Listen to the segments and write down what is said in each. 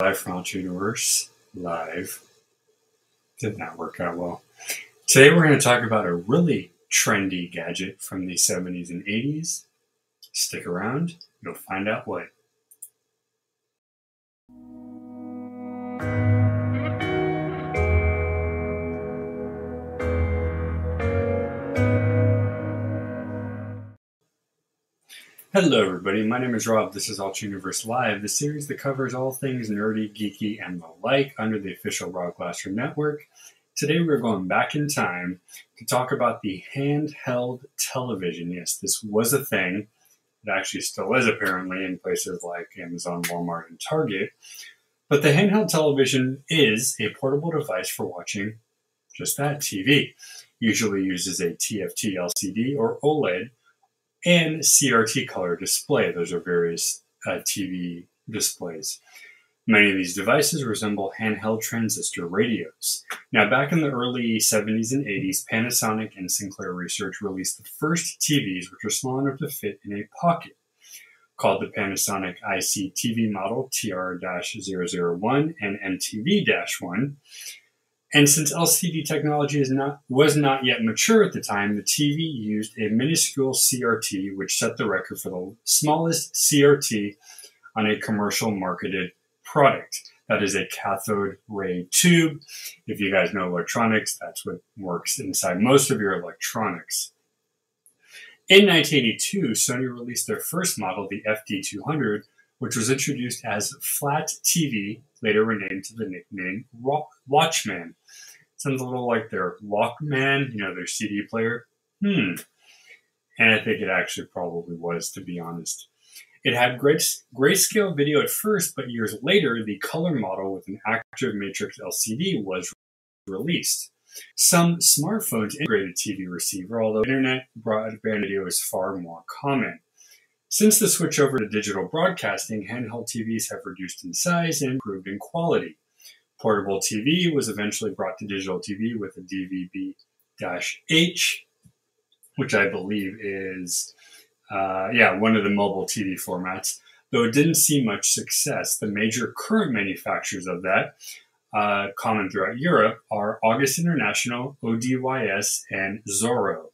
Live from Alt Universe, live. Did not work out well. Today we're going to talk about a really trendy gadget from the 70s and 80s. Stick around, you'll find out what. Hello, everybody. My name is Rob. This is Alt Universe Live, the series that covers all things nerdy, geeky, and the like under the official Rob Glasser Network. Today, we're going back in time to talk about the handheld television. Yes, this was a thing. It actually still is, apparently, in places like Amazon, Walmart, and Target. But the handheld television is a portable device for watching just that TV. Usually uses a TFT LCD or OLED and CRT color display. Those are various uh, TV displays. Many of these devices resemble handheld transistor radios. Now, back in the early 70s and 80s, Panasonic and Sinclair Research released the first TVs which were small enough to fit in a pocket. Called the Panasonic IC TV model TR 001 and MTV 1. And since LCD technology is not, was not yet mature at the time, the TV used a minuscule CRT, which set the record for the smallest CRT on a commercial marketed product. That is a cathode ray tube. If you guys know electronics, that's what works inside most of your electronics. In 1982, Sony released their first model, the FD200, which was introduced as Flat TV, later renamed to the nickname Rock Watchman. Sounds a little like their Walkman, you know, their CD player. Hmm. And I think it actually probably was, to be honest. It had great grayscale video at first, but years later, the color model with an active matrix LCD was released. Some smartphones integrated TV receiver, although internet broadband video is far more common. Since the switch over to digital broadcasting, handheld TVs have reduced in size and improved in quality. Portable TV was eventually brought to digital TV with a DVB-H, which I believe is, uh, yeah, one of the mobile TV formats. Though it didn't see much success, the major current manufacturers of that, uh, common throughout Europe, are August International, ODYS, and Xoro.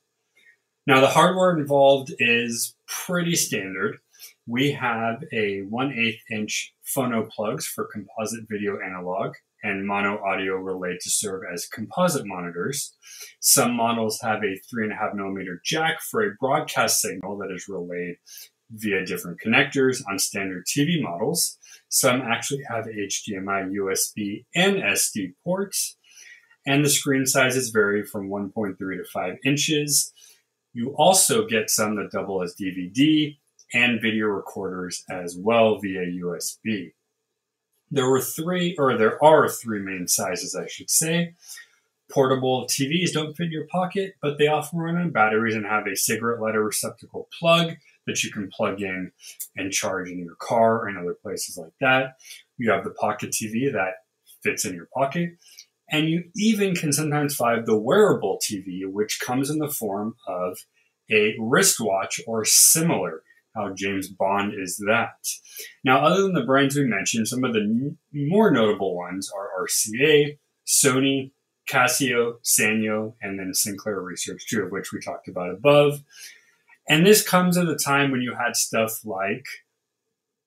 Now, the hardware involved is pretty standard. We have a 1 8 inch phono plugs for composite video analog and mono audio relay to serve as composite monitors. Some models have a 3.5 millimeter jack for a broadcast signal that is relayed via different connectors on standard TV models. Some actually have HDMI, USB, and SD ports. And the screen sizes vary from 1.3 to 5 inches. You also get some that double as DVD and video recorders as well via USB. There were three, or there are three main sizes, I should say. Portable TVs don't fit in your pocket, but they often run on batteries and have a cigarette lighter receptacle plug that you can plug in and charge in your car and other places like that. You have the pocket TV that fits in your pocket. And you even can sometimes find the wearable TV, which comes in the form of a wristwatch or similar. How James Bond is that? Now, other than the brands we mentioned, some of the n- more notable ones are RCA, Sony, Casio, Sanyo, and then Sinclair Research, two of which we talked about above. And this comes at a time when you had stuff like,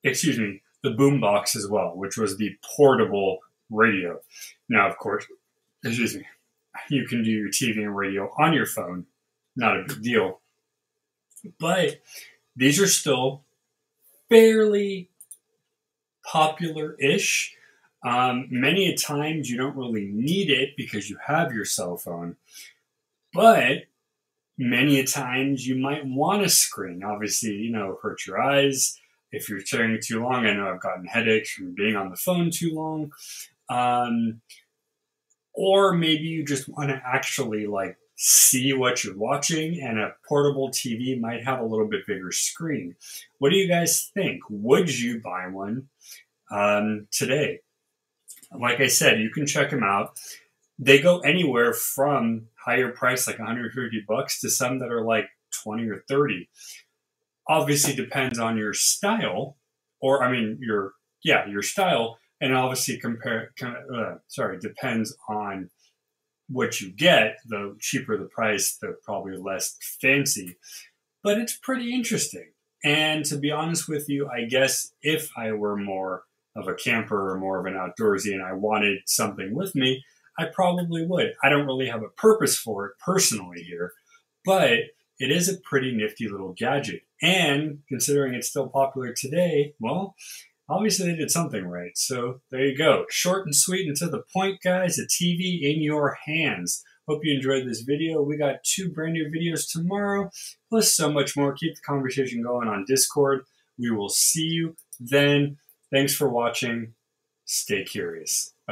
excuse me, the boombox as well, which was the portable radio. Now, of course, excuse me, you can do your TV and radio on your phone. Not a big deal. But these are still fairly popular ish. Um, many a times you don't really need it because you have your cell phone. But many a times you might want a screen. Obviously, you know, hurt your eyes. If you're staring too long, I know I've gotten headaches from being on the phone too long. Um, or maybe you just want to actually like see what you're watching and a portable TV might have a little bit bigger screen. What do you guys think? Would you buy one um, today? Like I said, you can check them out. They go anywhere from higher price, like 150 bucks, to some that are like 20 or 30. Obviously, depends on your style, or I mean, your yeah, your style and obviously compare kind of uh, sorry depends on what you get. The cheaper the price, the probably less fancy, but it's pretty interesting. And to be honest with you, I guess if I were more of a camper or more of an outdoorsy and I wanted something with me, I probably would. I don't really have a purpose for it personally here, but it is a pretty nifty little gadget. And considering it's still popular today, well, obviously they did something right. So there you go. Short and sweet and to the point, guys. A TV in your hands. Hope you enjoyed this video. We got two brand new videos tomorrow, plus so much more. Keep the conversation going on Discord. We will see you then. Thanks for watching. Stay curious. Bye.